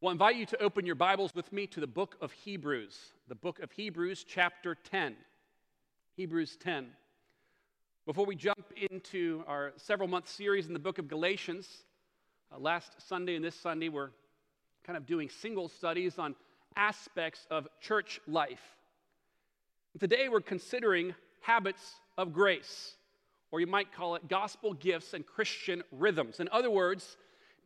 Well, I invite you to open your Bibles with me to the book of Hebrews, the book of Hebrews, chapter 10. Hebrews 10. Before we jump into our several month series in the book of Galatians, uh, last Sunday and this Sunday, we're kind of doing single studies on aspects of church life. Today, we're considering habits of grace, or you might call it gospel gifts and Christian rhythms. In other words,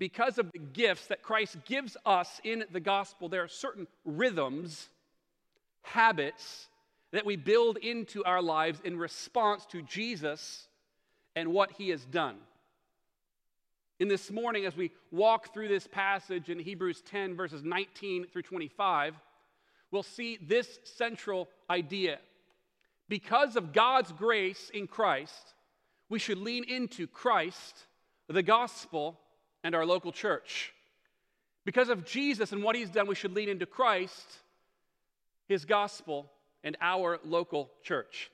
because of the gifts that Christ gives us in the gospel, there are certain rhythms, habits that we build into our lives in response to Jesus and what he has done. In this morning, as we walk through this passage in Hebrews 10, verses 19 through 25, we'll see this central idea. Because of God's grace in Christ, we should lean into Christ, the gospel, and our local church. Because of Jesus and what he's done, we should lean into Christ, his gospel, and our local church.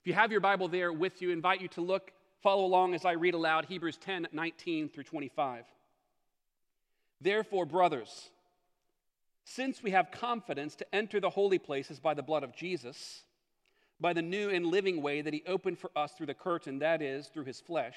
If you have your Bible there with you, I invite you to look, follow along as I read aloud Hebrews 10 19 through 25. Therefore, brothers, since we have confidence to enter the holy places by the blood of Jesus, by the new and living way that he opened for us through the curtain, that is, through his flesh,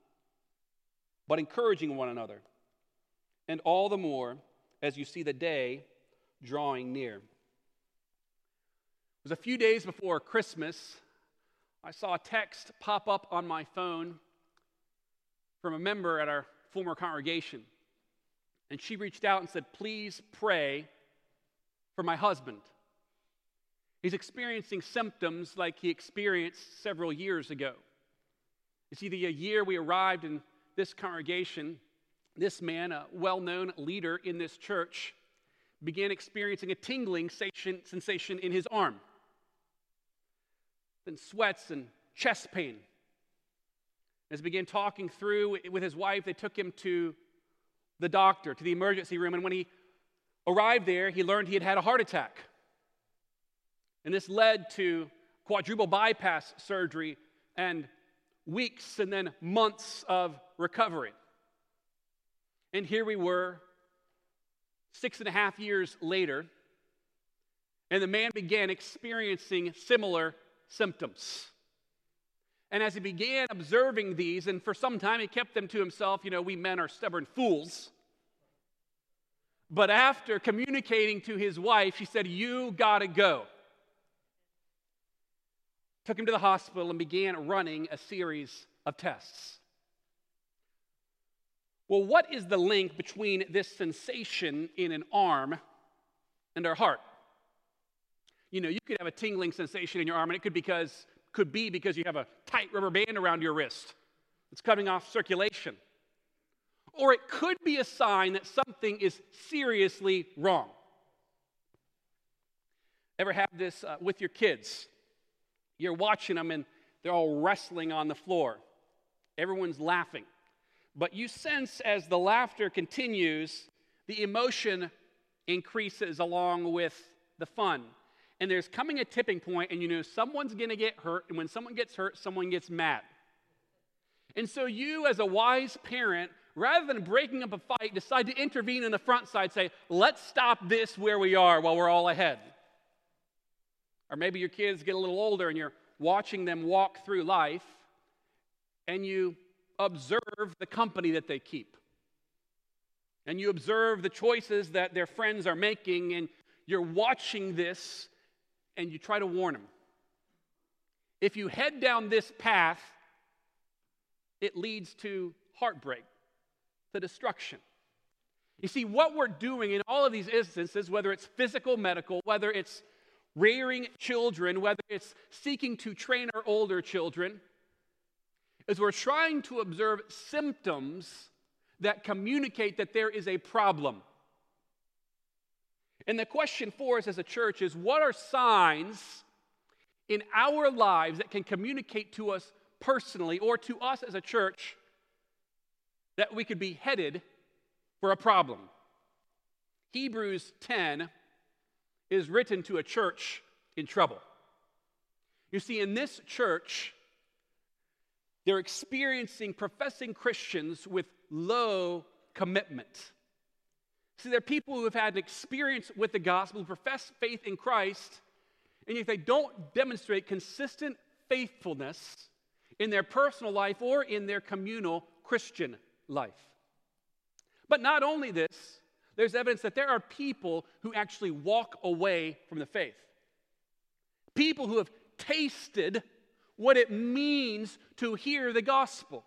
but encouraging one another, and all the more as you see the day drawing near. It was a few days before Christmas. I saw a text pop up on my phone from a member at our former congregation. And she reached out and said, Please pray for my husband. He's experiencing symptoms like he experienced several years ago. It's either a year we arrived in this congregation, this man, a well known leader in this church, began experiencing a tingling sensation in his arm, then sweats and chest pain. As he began talking through with his wife, they took him to the doctor, to the emergency room, and when he arrived there, he learned he had had a heart attack. And this led to quadruple bypass surgery and weeks and then months of recovery. And here we were, six and a half years later, and the man began experiencing similar symptoms. And as he began observing these, and for some time he kept them to himself, you know, we men are stubborn fools. But after communicating to his wife, she said, You gotta go took him to the hospital and began running a series of tests. Well, what is the link between this sensation in an arm and our heart? You know, you could have a tingling sensation in your arm, and it could because could be because you have a tight rubber band around your wrist. It's cutting off circulation. Or it could be a sign that something is seriously wrong. Ever have this uh, with your kids? You're watching them and they're all wrestling on the floor. Everyone's laughing. But you sense as the laughter continues, the emotion increases along with the fun. And there's coming a tipping point, and you know someone's gonna get hurt, and when someone gets hurt, someone gets mad. And so you, as a wise parent, rather than breaking up a fight, decide to intervene in the front side, say, let's stop this where we are while we're all ahead. Or maybe your kids get a little older and you're watching them walk through life and you observe the company that they keep. And you observe the choices that their friends are making, and you're watching this and you try to warn them. If you head down this path, it leads to heartbreak, to destruction. You see, what we're doing in all of these instances, whether it's physical, medical, whether it's rearing children, whether it's seeking to train our older children, is we're trying to observe symptoms that communicate that there is a problem. And the question for us as a church is what are signs in our lives that can communicate to us personally or to us as a church that we could be headed for a problem? Hebrews 10 is written to a church in trouble. You see, in this church, they're experiencing professing Christians with low commitment. See, there are people who have had an experience with the gospel, who profess faith in Christ, and if they don't demonstrate consistent faithfulness in their personal life or in their communal Christian life. But not only this, there's evidence that there are people who actually walk away from the faith. People who have tasted what it means to hear the gospel,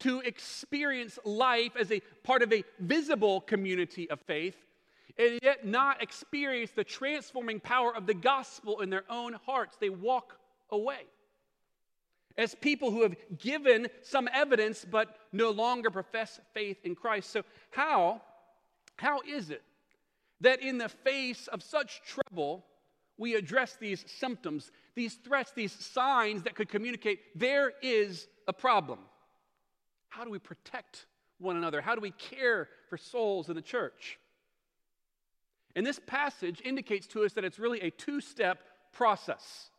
to experience life as a part of a visible community of faith, and yet not experience the transforming power of the gospel in their own hearts. They walk away. As people who have given some evidence but no longer profess faith in Christ. So, how, how is it that in the face of such trouble, we address these symptoms, these threats, these signs that could communicate there is a problem. How do we protect one another? How do we care for souls in the church? And this passage indicates to us that it's really a two step process.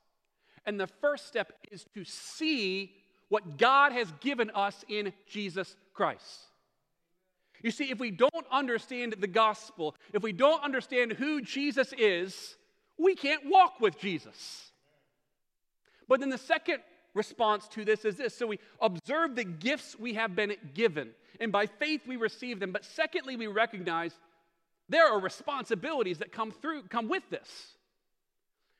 And the first step is to see what God has given us in Jesus Christ. You see, if we don't understand the gospel, if we don't understand who Jesus is, we can't walk with Jesus. But then the second response to this is this so we observe the gifts we have been given, and by faith we receive them. But secondly, we recognize there are responsibilities that come through, come with this.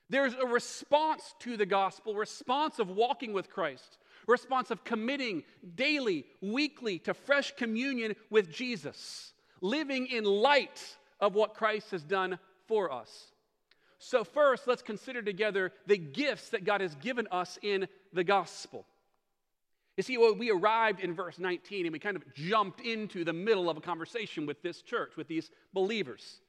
There's a response to the gospel, response of walking with Christ, response of committing daily, weekly to fresh communion with Jesus, living in light of what Christ has done for us. So, first, let's consider together the gifts that God has given us in the gospel. You see, well, we arrived in verse 19 and we kind of jumped into the middle of a conversation with this church, with these believers.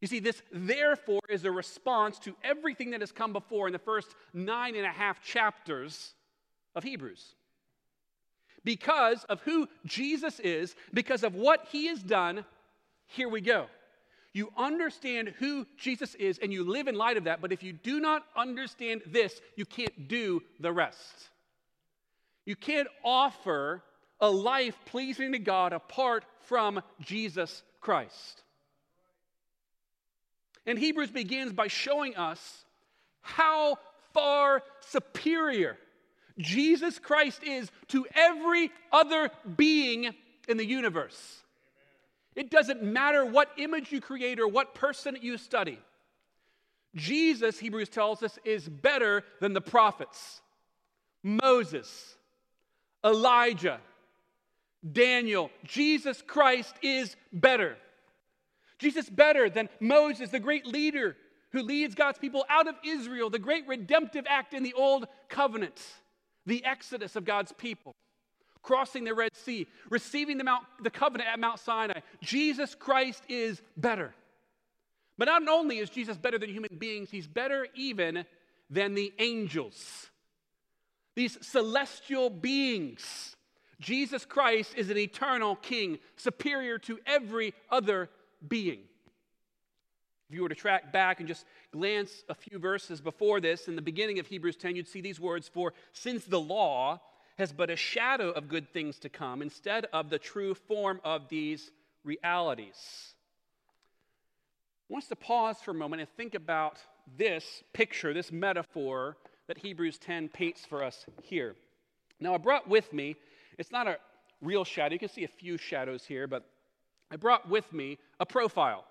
You see, this therefore is a response to everything that has come before in the first nine and a half chapters of Hebrews. Because of who Jesus is, because of what he has done, here we go. You understand who Jesus is and you live in light of that, but if you do not understand this, you can't do the rest. You can't offer a life pleasing to God apart from Jesus Christ. And Hebrews begins by showing us how far superior Jesus Christ is to every other being in the universe. It doesn't matter what image you create or what person you study. Jesus, Hebrews tells us, is better than the prophets Moses, Elijah, Daniel. Jesus Christ is better. Jesus better than Moses, the great leader who leads God's people out of Israel, the great redemptive act in the old covenant, the exodus of God's people crossing the Red Sea, receiving the, Mount, the covenant at Mount Sinai. Jesus Christ is better. But not only is Jesus better than human beings, he's better even than the angels. These celestial beings. Jesus Christ is an eternal king, superior to every other being. If you were to track back and just glance a few verses before this, in the beginning of Hebrews 10, you'd see these words For since the law has but a shadow of good things to come instead of the true form of these realities. I want us to pause for a moment and think about this picture, this metaphor that Hebrews 10 paints for us here. Now, I brought with me, it's not a real shadow, you can see a few shadows here, but I brought with me a profile.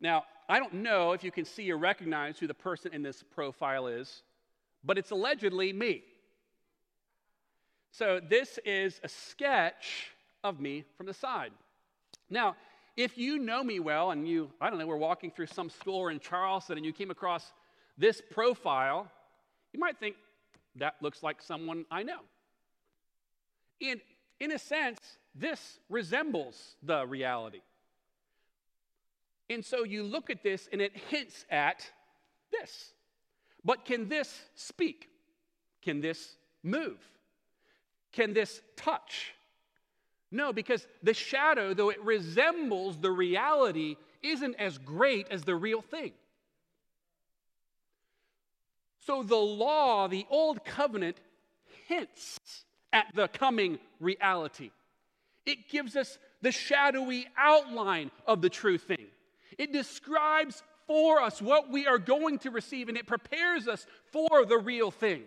Now, I don't know if you can see or recognize who the person in this profile is, but it's allegedly me. So, this is a sketch of me from the side. Now, if you know me well and you, I don't know, we're walking through some store in Charleston and you came across this profile, you might think that looks like someone I know. And in a sense, this resembles the reality. And so you look at this and it hints at this. But can this speak? Can this move? Can this touch? No, because the shadow, though it resembles the reality, isn't as great as the real thing. So the law, the old covenant, hints at the coming reality. It gives us the shadowy outline of the true thing. It describes for us what we are going to receive and it prepares us for the real thing.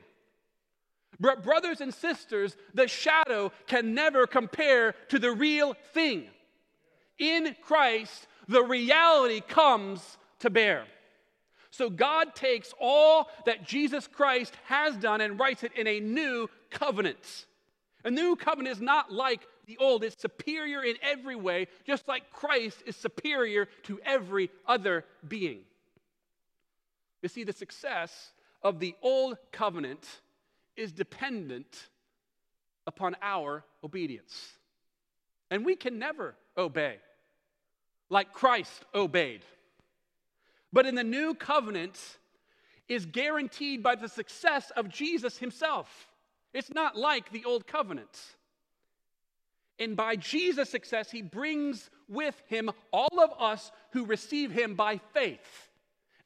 But, brothers and sisters, the shadow can never compare to the real thing. In Christ, the reality comes to bear. So God takes all that Jesus Christ has done and writes it in a new covenant. A new covenant is not like the old, is superior in every way, just like Christ is superior to every other being. You see, the success of the old covenant is dependent upon our obedience. And we can never obey like Christ obeyed. But in the new covenant is guaranteed by the success of Jesus himself. It's not like the old covenant. And by Jesus' success, he brings with him all of us who receive him by faith.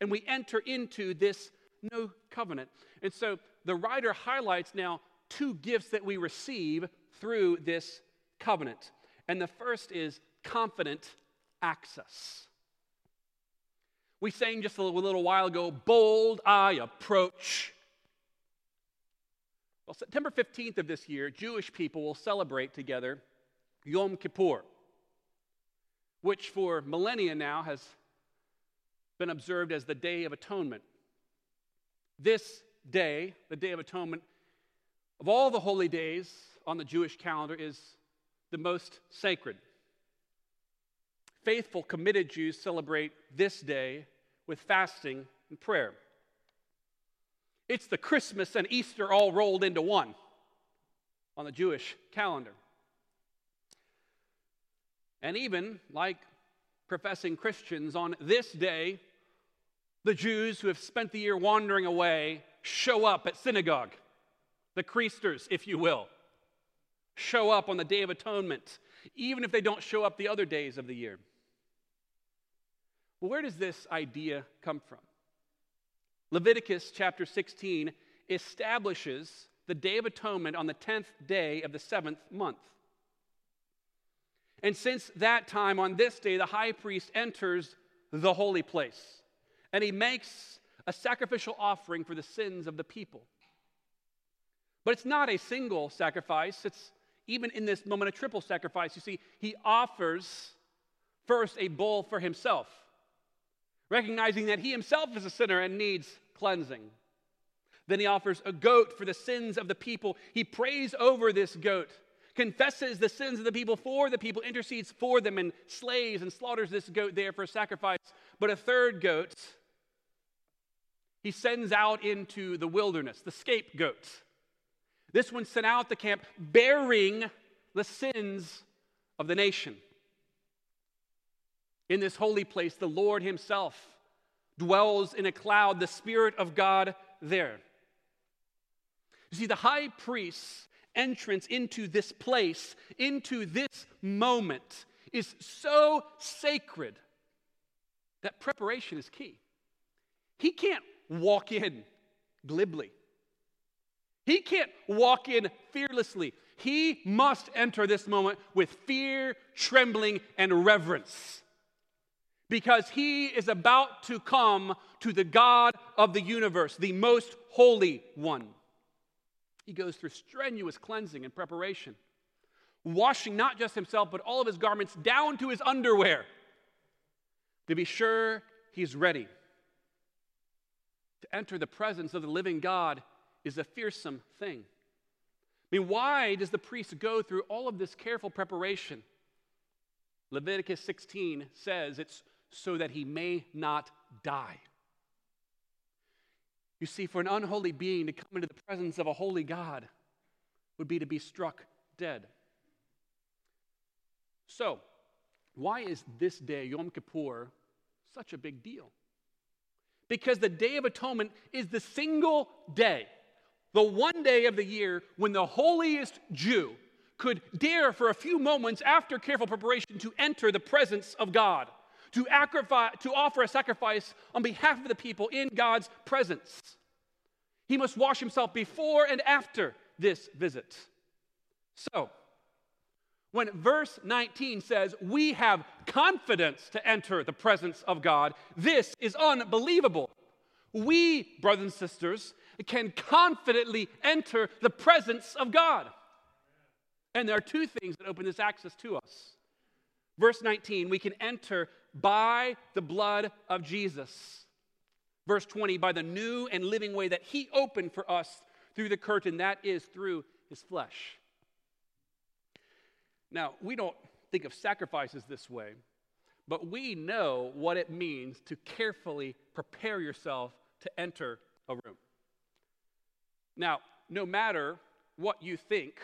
And we enter into this new covenant. And so the writer highlights now two gifts that we receive through this covenant. And the first is confident access. We sang just a little while ago, Bold I Approach. Well, September 15th of this year, Jewish people will celebrate together Yom Kippur, which for millennia now has been observed as the Day of Atonement. This day, the Day of Atonement, of all the holy days on the Jewish calendar, is the most sacred. Faithful, committed Jews celebrate this day with fasting and prayer. It's the Christmas and Easter all rolled into one on the Jewish calendar. And even like professing Christians, on this day, the Jews who have spent the year wandering away show up at synagogue. The Creasters, if you will, show up on the Day of Atonement, even if they don't show up the other days of the year. Well, where does this idea come from? Leviticus chapter 16 establishes the Day of Atonement on the 10th day of the seventh month. And since that time, on this day, the high priest enters the holy place and he makes a sacrificial offering for the sins of the people. But it's not a single sacrifice, it's even in this moment a triple sacrifice. You see, he offers first a bull for himself, recognizing that he himself is a sinner and needs cleansing. Then he offers a goat for the sins of the people. He prays over this goat, confesses the sins of the people for the people, intercedes for them, and slays and slaughters this goat there for sacrifice. But a third goat he sends out into the wilderness, the scapegoat. This one sent out the camp bearing the sins of the nation. In this holy place, the Lord Himself dwells in a cloud, the Spirit of God there. You see, the high priest's entrance into this place, into this moment, is so sacred that preparation is key. He can't walk in glibly. He can't walk in fearlessly. He must enter this moment with fear, trembling, and reverence because he is about to come to the God of the universe, the most holy one. He goes through strenuous cleansing and preparation, washing not just himself, but all of his garments down to his underwear to be sure he's ready to enter the presence of the living God is a fearsome thing. I mean, why does the priest go through all of this careful preparation? Leviticus 16 says it's so that he may not die. You see, for an unholy being to come into the presence of a holy God would be to be struck dead. So, why is this day, Yom Kippur, such a big deal? Because the Day of Atonement is the single day, the one day of the year when the holiest Jew could dare for a few moments after careful preparation to enter the presence of God, to, to offer a sacrifice on behalf of the people in God's presence. He must wash himself before and after this visit. So, when verse 19 says, We have confidence to enter the presence of God, this is unbelievable. We, brothers and sisters, can confidently enter the presence of God. And there are two things that open this access to us. Verse 19, we can enter by the blood of Jesus. Verse 20, by the new and living way that he opened for us through the curtain, that is through his flesh. Now, we don't think of sacrifices this way, but we know what it means to carefully prepare yourself to enter a room. Now, no matter what you think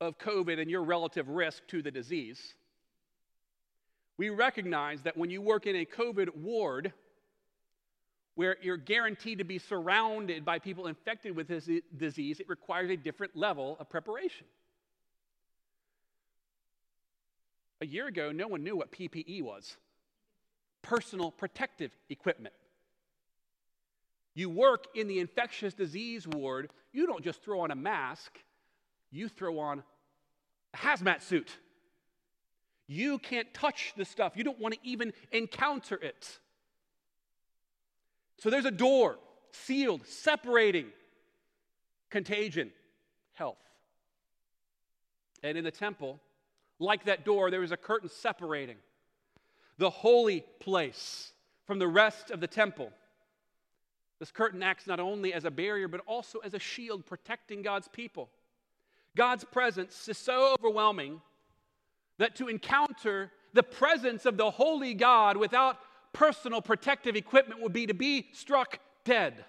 of COVID and your relative risk to the disease, we recognize that when you work in a COVID ward, where you're guaranteed to be surrounded by people infected with this disease, it requires a different level of preparation. A year ago, no one knew what PPE was personal protective equipment. You work in the infectious disease ward, you don't just throw on a mask, you throw on a hazmat suit. You can't touch the stuff, you don't want to even encounter it. So there's a door sealed, separating contagion, health. And in the temple, like that door, there was a curtain separating the holy place from the rest of the temple. This curtain acts not only as a barrier, but also as a shield protecting God's people. God's presence is so overwhelming that to encounter the presence of the holy God without personal protective equipment would be to be struck dead.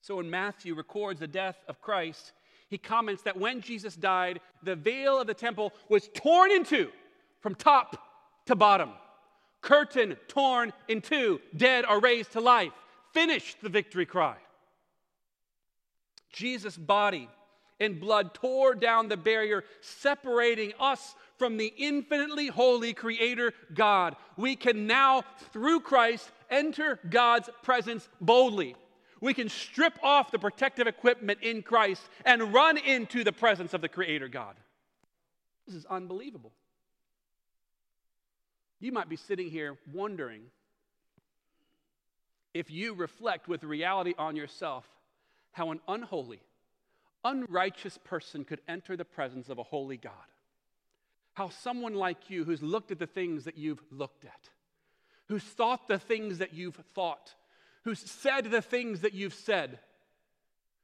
So when Matthew records the death of Christ, he comments that when Jesus died, the veil of the temple was torn in two from top to bottom. Curtain torn in two, dead are raised to life. Finished the victory cry. Jesus' body and blood tore down the barrier separating us from the infinitely holy Creator God. We can now, through Christ, enter God's presence boldly. We can strip off the protective equipment in Christ and run into the presence of the Creator God. This is unbelievable. You might be sitting here wondering if you reflect with reality on yourself how an unholy, unrighteous person could enter the presence of a holy God. How someone like you, who's looked at the things that you've looked at, who's thought the things that you've thought, who's said the things that you've said,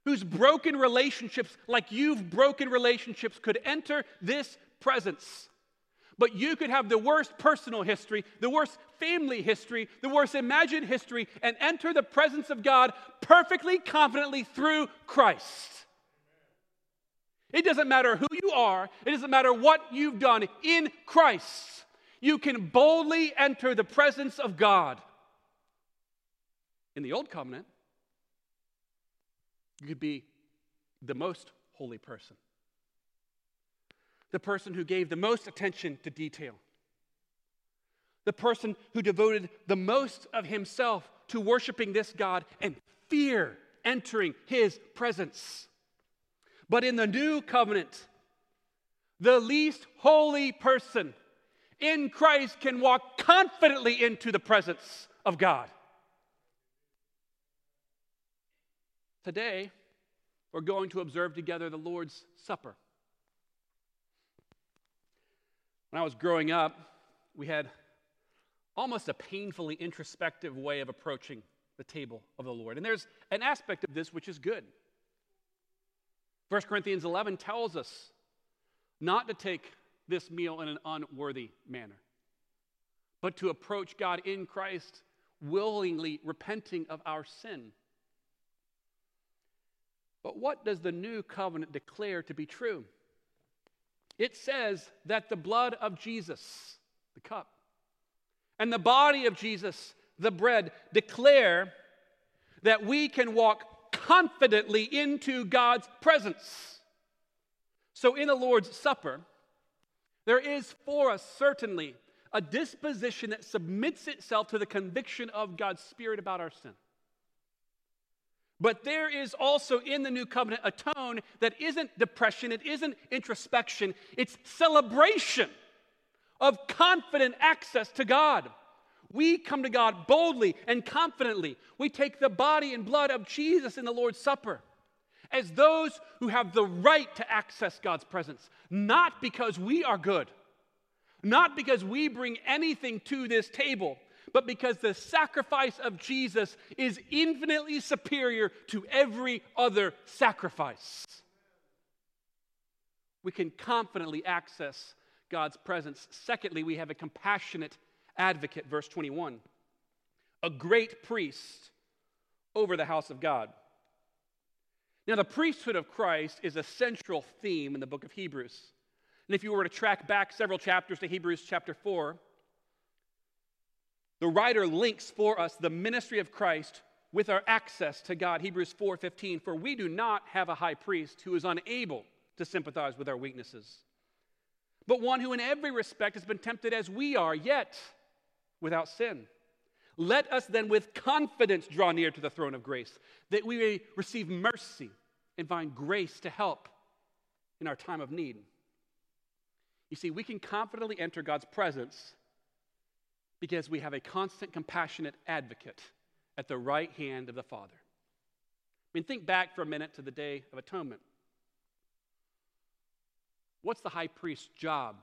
who's broken relationships like you've broken relationships, could enter this presence. But you could have the worst personal history, the worst family history, the worst imagined history, and enter the presence of God perfectly, confidently through Christ. It doesn't matter who you are, it doesn't matter what you've done in Christ. You can boldly enter the presence of God. In the Old Covenant, you could be the most holy person, the person who gave the most attention to detail, the person who devoted the most of himself to worshiping this God and fear entering his presence. But in the new covenant, the least holy person in Christ can walk confidently into the presence of God. Today, we're going to observe together the Lord's Supper. When I was growing up, we had almost a painfully introspective way of approaching the table of the Lord. And there's an aspect of this which is good. 1 Corinthians 11 tells us not to take this meal in an unworthy manner, but to approach God in Christ willingly repenting of our sin. But what does the new covenant declare to be true? It says that the blood of Jesus, the cup, and the body of Jesus, the bread, declare that we can walk confidently into God's presence. So, in the Lord's Supper, there is for us certainly a disposition that submits itself to the conviction of God's Spirit about our sin. But there is also in the new covenant a tone that isn't depression, it isn't introspection, it's celebration of confident access to God. We come to God boldly and confidently. We take the body and blood of Jesus in the Lord's Supper as those who have the right to access God's presence, not because we are good, not because we bring anything to this table, but because the sacrifice of Jesus is infinitely superior to every other sacrifice. We can confidently access God's presence. Secondly, we have a compassionate advocate, verse 21, a great priest over the house of God. Now, the priesthood of Christ is a central theme in the book of Hebrews. And if you were to track back several chapters to Hebrews chapter 4, the writer links for us the ministry of Christ with our access to God. Hebrews 4:15 For we do not have a high priest who is unable to sympathize with our weaknesses, but one who in every respect has been tempted as we are, yet without sin. Let us then with confidence draw near to the throne of grace, that we may receive mercy and find grace to help in our time of need. You see, we can confidently enter God's presence because we have a constant, compassionate advocate at the right hand of the Father. I mean, think back for a minute to the Day of Atonement. What's the high priest's job?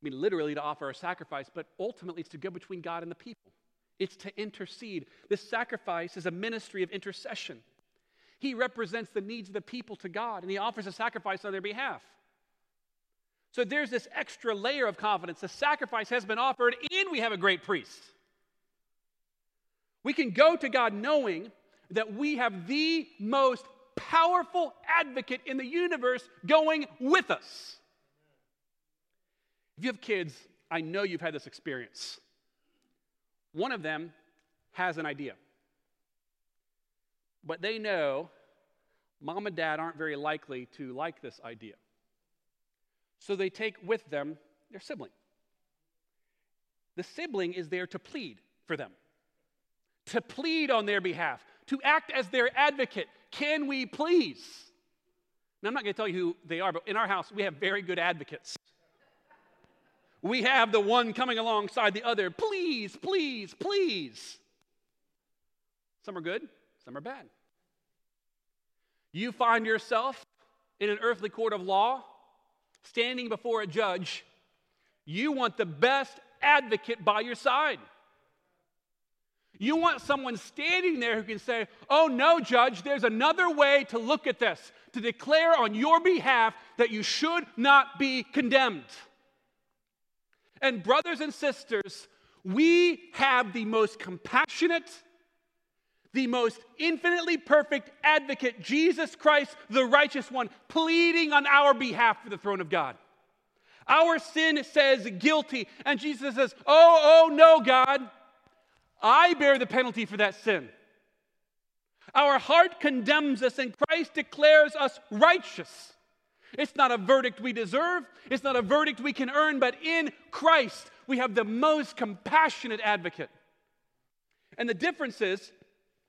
I mean, literally to offer a sacrifice, but ultimately it's to go between God and the people. It's to intercede. This sacrifice is a ministry of intercession. He represents the needs of the people to God, and he offers a sacrifice on their behalf. So there's this extra layer of confidence. The sacrifice has been offered, and we have a great priest. We can go to God knowing that we have the most powerful advocate in the universe going with us. If you have kids, I know you've had this experience. One of them has an idea, but they know mom and dad aren't very likely to like this idea. So they take with them their sibling. The sibling is there to plead for them, to plead on their behalf, to act as their advocate. Can we please? Now, I'm not going to tell you who they are, but in our house, we have very good advocates. We have the one coming alongside the other. Please, please, please. Some are good, some are bad. You find yourself in an earthly court of law standing before a judge, you want the best advocate by your side. You want someone standing there who can say, Oh, no, judge, there's another way to look at this, to declare on your behalf that you should not be condemned. And, brothers and sisters, we have the most compassionate, the most infinitely perfect advocate, Jesus Christ, the righteous one, pleading on our behalf for the throne of God. Our sin says guilty, and Jesus says, Oh, oh, no, God, I bear the penalty for that sin. Our heart condemns us, and Christ declares us righteous. It's not a verdict we deserve, it's not a verdict we can earn, but in Christ, we have the most compassionate advocate. And the difference is,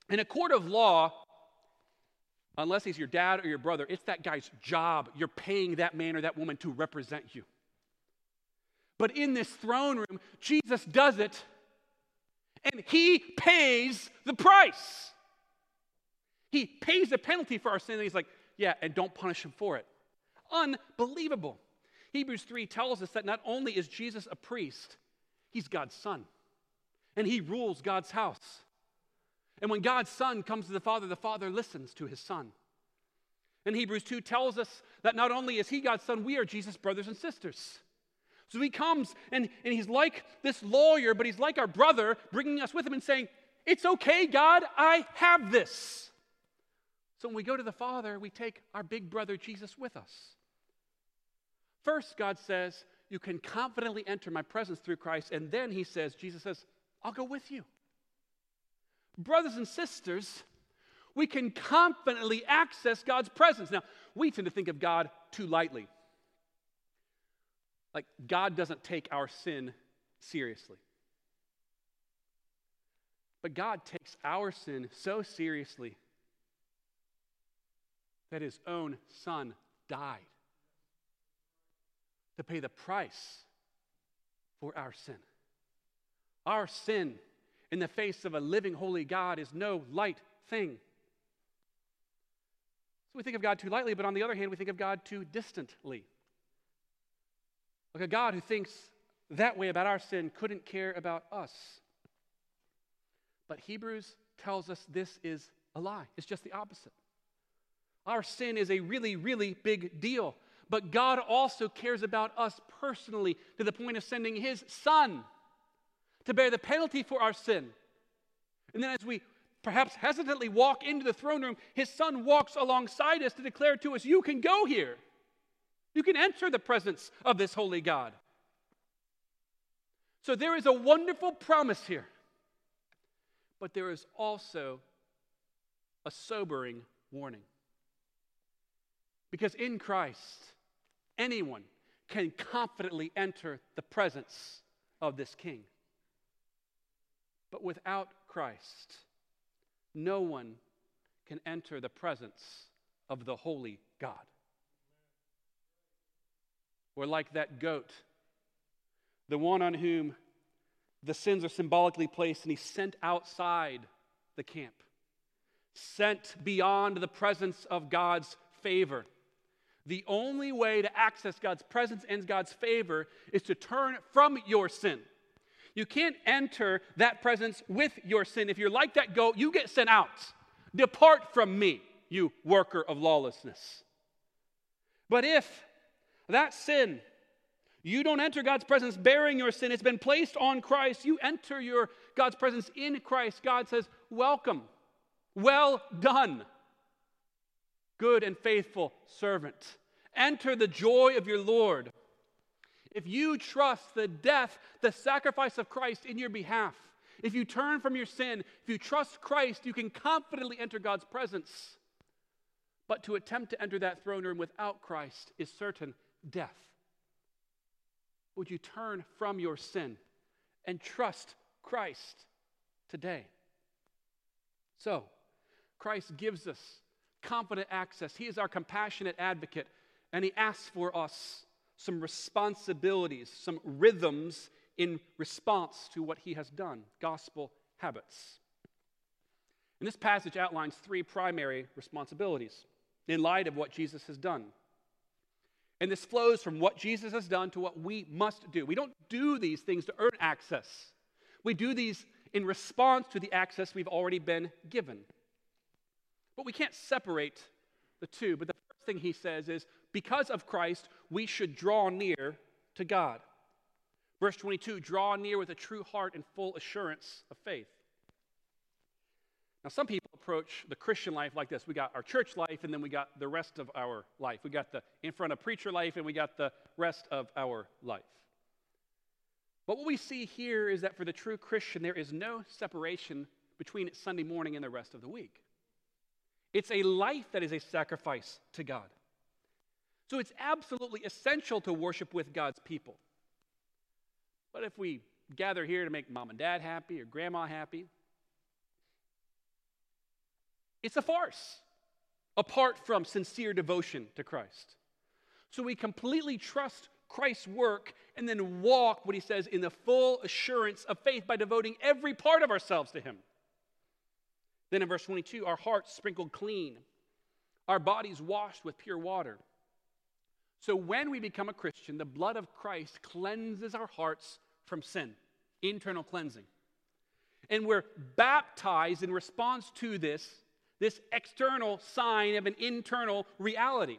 in a court of law, unless he's your dad or your brother, it's that guy's job. You're paying that man or that woman to represent you. But in this throne room, Jesus does it, and he pays the price. He pays the penalty for our sin, and he's like, yeah, and don't punish him for it. Unbelievable. Hebrews 3 tells us that not only is Jesus a priest, he's God's son, and he rules God's house. And when God's Son comes to the Father, the Father listens to his Son. And Hebrews 2 tells us that not only is he God's Son, we are Jesus' brothers and sisters. So he comes and, and he's like this lawyer, but he's like our brother, bringing us with him and saying, It's okay, God, I have this. So when we go to the Father, we take our big brother Jesus with us. First, God says, you can confidently enter my presence through Christ. And then he says, Jesus says, I'll go with you. Brothers and sisters, we can confidently access God's presence. Now, we tend to think of God too lightly. Like, God doesn't take our sin seriously. But God takes our sin so seriously that his own son died to pay the price for our sin. Our sin in the face of a living, holy God is no light thing. So we think of God too lightly, but on the other hand, we think of God too distantly. Like a God who thinks that way about our sin couldn't care about us. But Hebrews tells us this is a lie. It's just the opposite. Our sin is a really, really big deal. But God also cares about us personally to the point of sending His Son to bear the penalty for our sin. And then, as we perhaps hesitantly walk into the throne room, His Son walks alongside us to declare to us, You can go here. You can enter the presence of this holy God. So there is a wonderful promise here, but there is also a sobering warning. Because in Christ, anyone can confidently enter the presence of this King. But without Christ, no one can enter the presence of the holy God. Or like that goat, the one on whom the sins are symbolically placed, and he's sent outside the camp, sent beyond the presence of God's favor. The only way to access God's presence and God's favor is to turn from your sin. You can't enter that presence with your sin. If you're like that goat, you get sent out. Depart from me, you worker of lawlessness. But if that sin, you don't enter God's presence bearing your sin, it's been placed on Christ, you enter your God's presence in Christ. God says, Welcome, well done good and faithful servant. Enter the joy of your Lord. If you trust the death, the sacrifice of Christ in your behalf, if you turn from your sin, if you trust Christ, you can confidently enter God's presence. But to attempt to enter that throne room without Christ is certain death. Would you turn from your sin and trust Christ today? So, Christ gives us confident access. He is our compassionate advocate, and He asks for us some responsibilities, some rhythms in response to what He has done gospel habits. And this passage outlines three primary responsibilities in light of what Jesus has done. And this flows from what Jesus has done to what we must do. We don't do these things to earn access, we do these in response to the access we've already been given. But we can't separate the two. But the first thing he says is because of Christ, we should draw near to God. Verse 22 draw near with a true heart and full assurance of faith. Now, some people approach the Christian life like this we got our church life, and then we got the rest of our life. We got the in front of preacher life, and we got the rest of our life. But what we see here is that for the true Christian, there is no separation between Sunday morning and the rest of the week. It's a life that is a sacrifice to God. So it's absolutely essential to worship with God's people. But if we gather here to make mom and dad happy or grandma happy, it's a farce apart from sincere devotion to Christ. So we completely trust Christ's work and then walk what he says in the full assurance of faith by devoting every part of ourselves to him. Then in verse 22, our hearts sprinkled clean, our bodies washed with pure water. So when we become a Christian, the blood of Christ cleanses our hearts from sin, internal cleansing. And we're baptized in response to this, this external sign of an internal reality.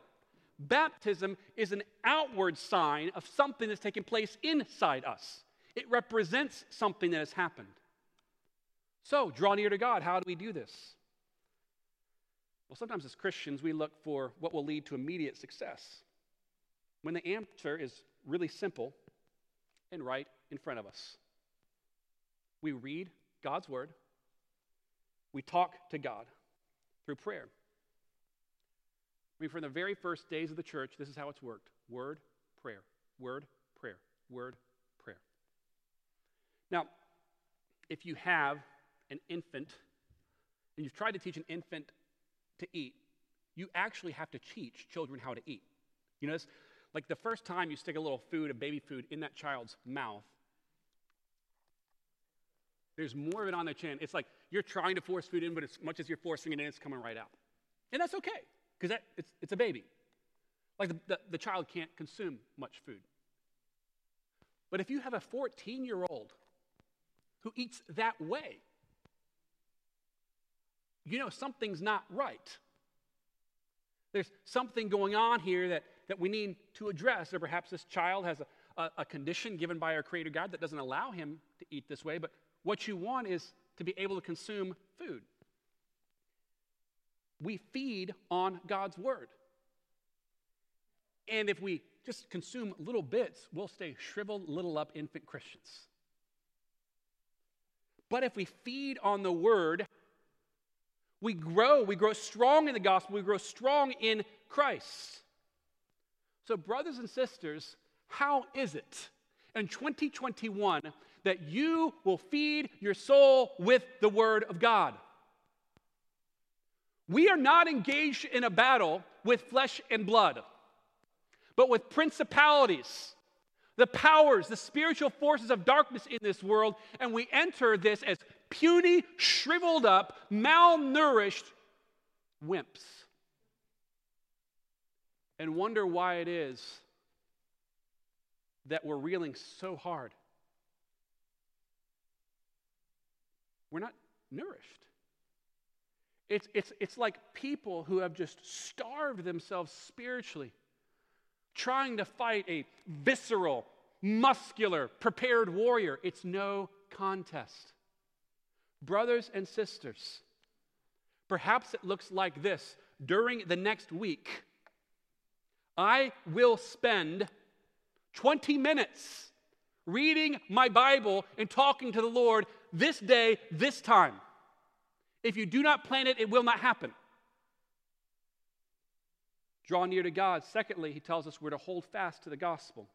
Baptism is an outward sign of something that's taking place inside us. It represents something that has happened. So, draw near to God. How do we do this? Well, sometimes as Christians, we look for what will lead to immediate success. When the answer is really simple and right in front of us. We read God's word, we talk to God through prayer. I mean, from the very first days of the church, this is how it's worked word, prayer, word, prayer, word, prayer. Now, if you have an infant and you've tried to teach an infant to eat, you actually have to teach children how to eat. You notice, like the first time you stick a little food, a baby food, in that child's mouth, there's more of it on their chin. It's like you're trying to force food in, but as much as you're forcing it in, it's coming right out. And that's okay, because it's, it's a baby. Like the, the, the child can't consume much food. But if you have a 14 year old who eats that way, you know something's not right. There's something going on here that, that we need to address. Or perhaps this child has a, a, a condition given by our Creator God that doesn't allow him to eat this way, but what you want is to be able to consume food. We feed on God's Word. And if we just consume little bits, we'll stay shriveled, little up infant Christians. But if we feed on the Word, we grow. We grow strong in the gospel. We grow strong in Christ. So, brothers and sisters, how is it in 2021 that you will feed your soul with the Word of God? We are not engaged in a battle with flesh and blood, but with principalities, the powers, the spiritual forces of darkness in this world, and we enter this as puny, shriveled up, malnourished wimps. And wonder why it is that we're reeling so hard. We're not nourished. It's, it's, it's like people who have just starved themselves spiritually, trying to fight a visceral, muscular, prepared warrior. It's no contest. Brothers and sisters, perhaps it looks like this during the next week. I will spend 20 minutes reading my Bible and talking to the Lord this day, this time. If you do not plan it, it will not happen. Draw near to God. Secondly, he tells us we're to hold fast to the gospel.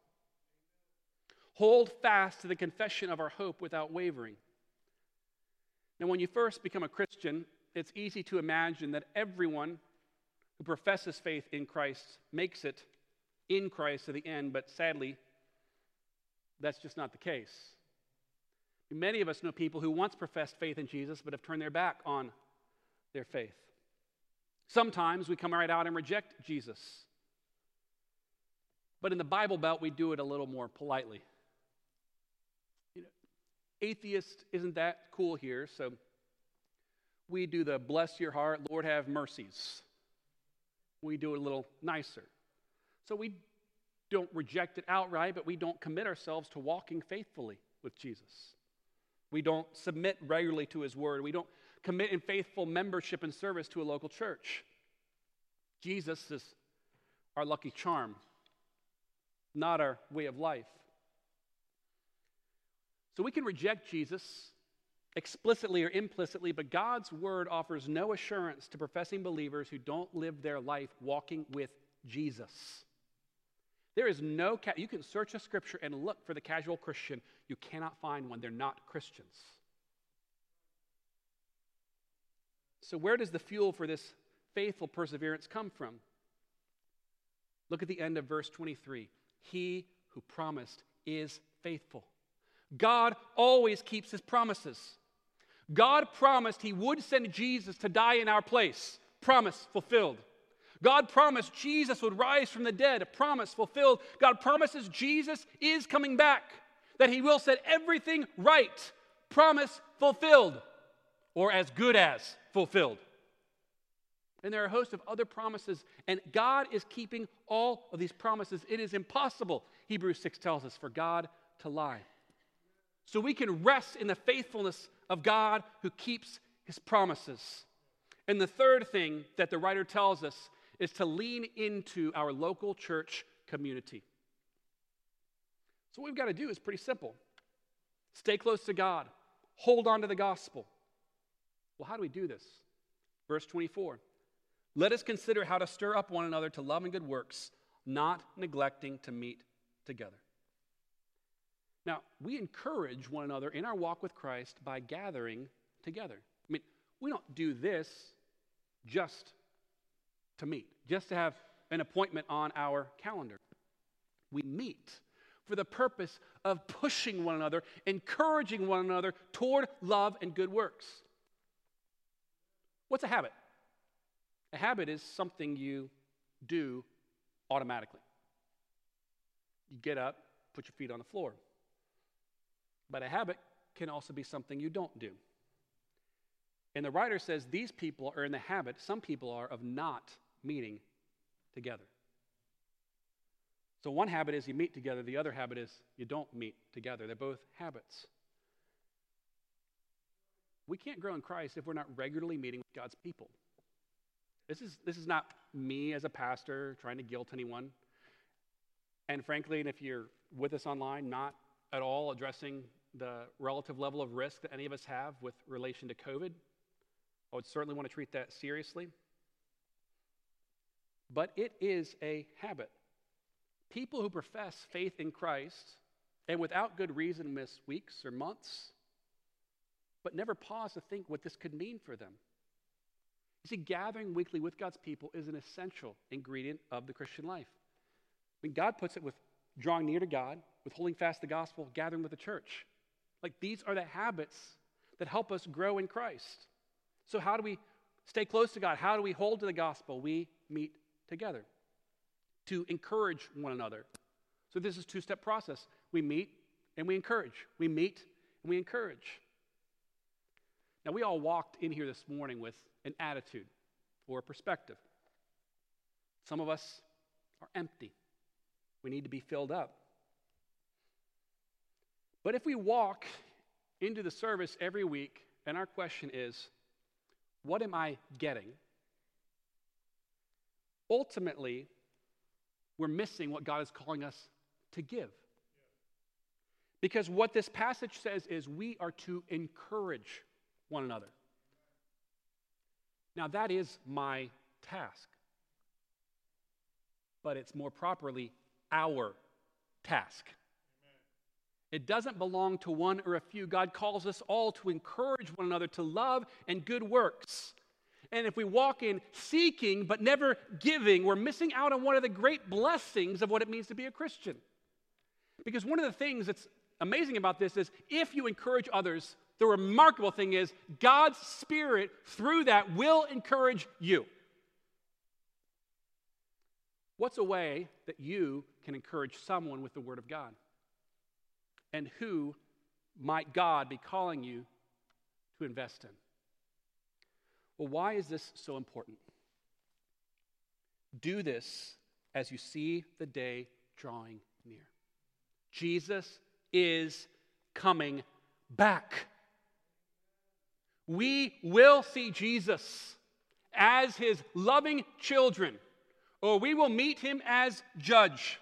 Hold fast to the confession of our hope without wavering. Now, when you first become a Christian, it's easy to imagine that everyone who professes faith in Christ makes it in Christ to the end, but sadly, that's just not the case. Many of us know people who once professed faith in Jesus but have turned their back on their faith. Sometimes we come right out and reject Jesus. But in the Bible Belt, we do it a little more politely You know, atheist isn't that cool here, so we do the bless your heart, Lord have mercies. We do it a little nicer. So we don't reject it outright, but we don't commit ourselves to walking faithfully with Jesus. We don't submit regularly to his word. We don't commit in faithful membership and service to a local church. Jesus is our lucky charm, not our way of life. So we can reject Jesus explicitly or implicitly, but God's word offers no assurance to professing believers who don't live their life walking with Jesus. There is no, ca- you can search a scripture and look for the casual Christian. You cannot find one. They're not Christians. So, where does the fuel for this faithful perseverance come from? Look at the end of verse 23. He who promised is faithful. God always keeps his promises. God promised he would send Jesus to die in our place. Promise fulfilled. God promised Jesus would rise from the dead. Promise fulfilled. God promises Jesus is coming back, that he will set everything right. Promise fulfilled, or as good as fulfilled. And there are a host of other promises, and God is keeping all of these promises. It is impossible, Hebrews 6 tells us, for God to lie. So we can rest in the faithfulness of God who keeps his promises. And the third thing that the writer tells us is to lean into our local church community. So, what we've got to do is pretty simple stay close to God, hold on to the gospel. Well, how do we do this? Verse 24 Let us consider how to stir up one another to love and good works, not neglecting to meet together. Now, we encourage one another in our walk with Christ by gathering together. I mean, we don't do this just to meet, just to have an appointment on our calendar. We meet for the purpose of pushing one another, encouraging one another toward love and good works. What's a habit? A habit is something you do automatically. You get up, put your feet on the floor. But a habit can also be something you don't do. And the writer says these people are in the habit, some people are, of not meeting together. So one habit is you meet together, the other habit is you don't meet together. They're both habits. We can't grow in Christ if we're not regularly meeting with God's people. This is, this is not me as a pastor trying to guilt anyone. And frankly, and if you're with us online, not at all addressing the relative level of risk that any of us have with relation to COVID. I would certainly want to treat that seriously. But it is a habit. People who profess faith in Christ and without good reason miss weeks or months, but never pause to think what this could mean for them. You see, gathering weekly with God's people is an essential ingredient of the Christian life. I mean, God puts it with drawing near to God, with holding fast the gospel, gathering with the church. Like these are the habits that help us grow in Christ. So, how do we stay close to God? How do we hold to the gospel? We meet together to encourage one another. So, this is two step process. We meet and we encourage. We meet and we encourage. Now, we all walked in here this morning with an attitude or a perspective. Some of us are empty. We need to be filled up. But if we walk into the service every week and our question is, what am I getting? Ultimately, we're missing what God is calling us to give. Because what this passage says is we are to encourage one another. Now, that is my task, but it's more properly our task. It doesn't belong to one or a few. God calls us all to encourage one another to love and good works. And if we walk in seeking but never giving, we're missing out on one of the great blessings of what it means to be a Christian. Because one of the things that's amazing about this is if you encourage others, the remarkable thing is God's Spirit through that will encourage you. What's a way that you can encourage someone with the Word of God? and who might God be calling you to invest in? Well, why is this so important? Do this as you see the day drawing near. Jesus is coming back. We will see Jesus as his loving children, or we will meet him as judge.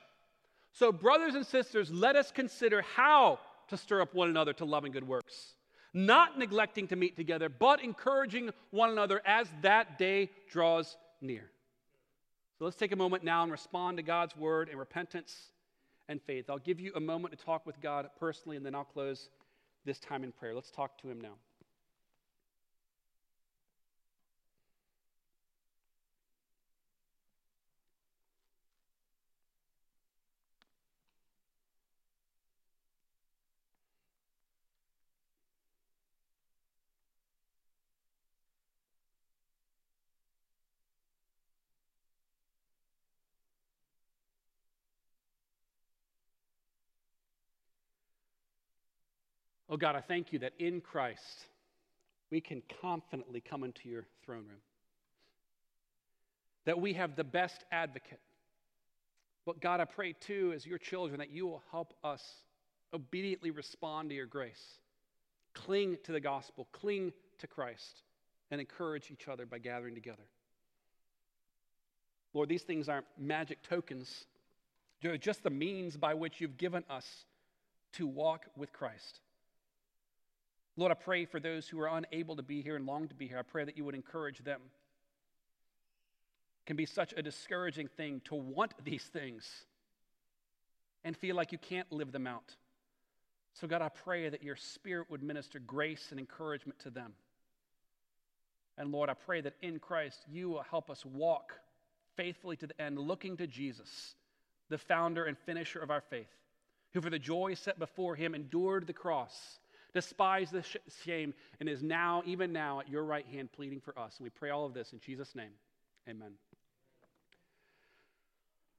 So, brothers and sisters, let us consider how to stir up one another to love and good works, not neglecting to meet together, but encouraging one another as that day draws near. So, let's take a moment now and respond to God's word in repentance and faith. I'll give you a moment to talk with God personally, and then I'll close this time in prayer. Let's talk to Him now. Oh God, I thank you that in Christ we can confidently come into your throne room. That we have the best advocate. But God, I pray too, as your children, that you will help us obediently respond to your grace. Cling to the gospel, cling to Christ, and encourage each other by gathering together. Lord, these things aren't magic tokens, they're just the means by which you've given us to walk with Christ. Lord, I pray for those who are unable to be here and long to be here. I pray that you would encourage them. It can be such a discouraging thing to want these things and feel like you can't live them out. So, God, I pray that your Spirit would minister grace and encouragement to them. And Lord, I pray that in Christ you will help us walk faithfully to the end, looking to Jesus, the founder and finisher of our faith, who for the joy set before him endured the cross, despised the shame, and is now, even now, at your right hand pleading for us. And we pray all of this in Jesus' name. Amen.